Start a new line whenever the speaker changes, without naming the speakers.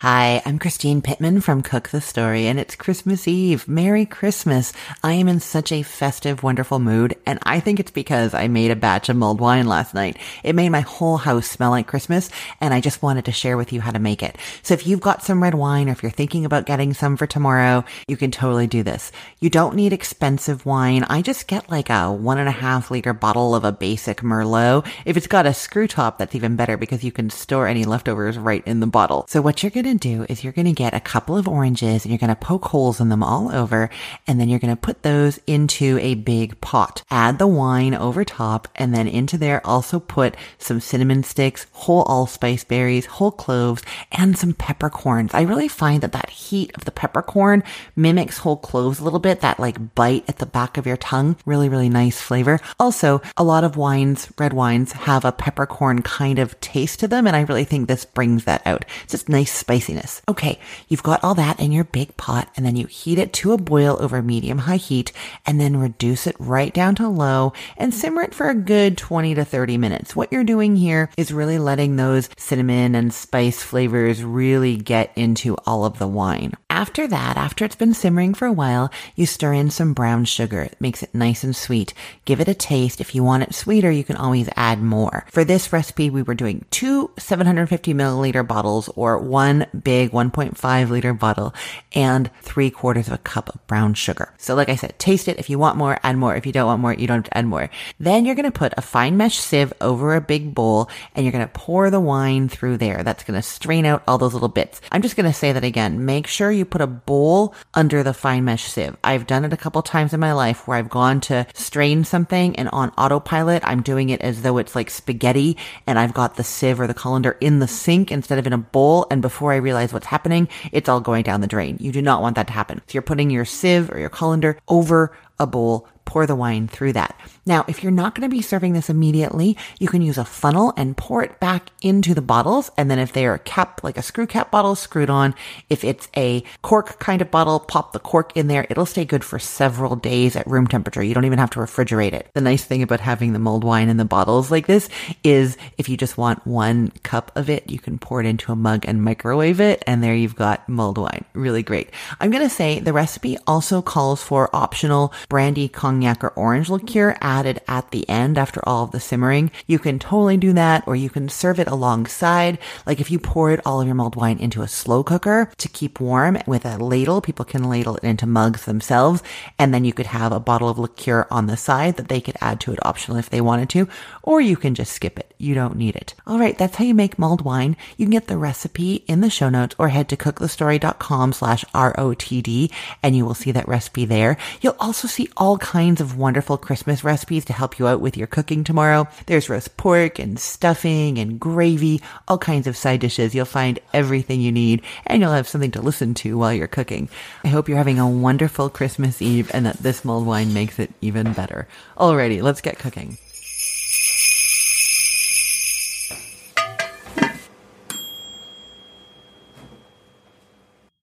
Hi, I'm Christine Pittman from Cook the Story, and it's Christmas Eve. Merry Christmas. I am in such a festive, wonderful mood, and I think it's because I made a batch of mulled wine last night. It made my whole house smell like Christmas, and I just wanted to share with you how to make it. So if you've got some red wine, or if you're thinking about getting some for tomorrow, you can totally do this. You don't need expensive wine. I just get like a one and a half liter bottle of a basic Merlot. If it's got a screw top, that's even better because you can store any leftovers right in the bottle. So what you're going to do is you're going to get a couple of oranges and you're going to poke holes in them all over. And then you're going to put those into a big pot. Add the wine over top and then into there also put some cinnamon sticks, whole allspice berries, whole cloves, and some peppercorns. I really find that that heat of the peppercorn mimics whole cloves a little bit, that like bite at the back of your tongue. Really, really nice flavor. Also, a lot of wines, red wines have a peppercorn kind of taste to them. And I really think this brings that out. It's just nice spice spiciness. Okay, you've got all that in your big pot and then you heat it to a boil over medium high heat and then reduce it right down to low and simmer it for a good 20 to 30 minutes. What you're doing here is really letting those cinnamon and spice flavors really get into all of the wine. After that, after it's been simmering for a while, you stir in some brown sugar. It makes it nice and sweet. Give it a taste. If you want it sweeter, you can always add more. For this recipe, we were doing two 750 milliliter bottles or one big 1.5 liter bottle and three quarters of a cup of brown sugar. So like I said, taste it. If you want more, add more. If you don't want more, you don't have to add more. Then you're going to put a fine mesh sieve over a big bowl and you're going to pour the wine through there. That's going to strain out all those little bits. I'm just going to say that again. Make sure you put a bowl under the fine mesh sieve. I've done it a couple times in my life where I've gone to strain something and on autopilot, I'm doing it as though it's like spaghetti and I've got the sieve or the colander in the sink instead of in a bowl. And before I realize what's happening, it's all going down the drain. You do not want that to happen. So you're putting your sieve or your colander over a bowl pour the wine through that. Now, if you're not going to be serving this immediately, you can use a funnel and pour it back into the bottles. And then if they are cap, like a screw cap bottle, screwed on. If it's a cork kind of bottle, pop the cork in there. It'll stay good for several days at room temperature. You don't even have to refrigerate it. The nice thing about having the mulled wine in the bottles like this is if you just want one cup of it, you can pour it into a mug and microwave it. And there you've got mulled wine. Really great. I'm going to say the recipe also calls for optional brandy cognac cognac or orange liqueur added at the end after all of the simmering. You can totally do that or you can serve it alongside. Like if you poured all of your mulled wine into a slow cooker to keep warm with a ladle, people can ladle it into mugs themselves. And then you could have a bottle of liqueur on the side that they could add to it optional if they wanted to, or you can just skip it. You don't need it. All right. That's how you make mulled wine. You can get the recipe in the show notes or head to cookthestory.com slash ROTD and you will see that recipe there. You'll also see all kinds kinds of wonderful Christmas recipes to help you out with your cooking tomorrow. There's roast pork and stuffing and gravy, all kinds of side dishes. You'll find everything you need and you'll have something to listen to while you're cooking. I hope you're having a wonderful Christmas Eve and that this mulled wine makes it even better. Alrighty, let's get cooking.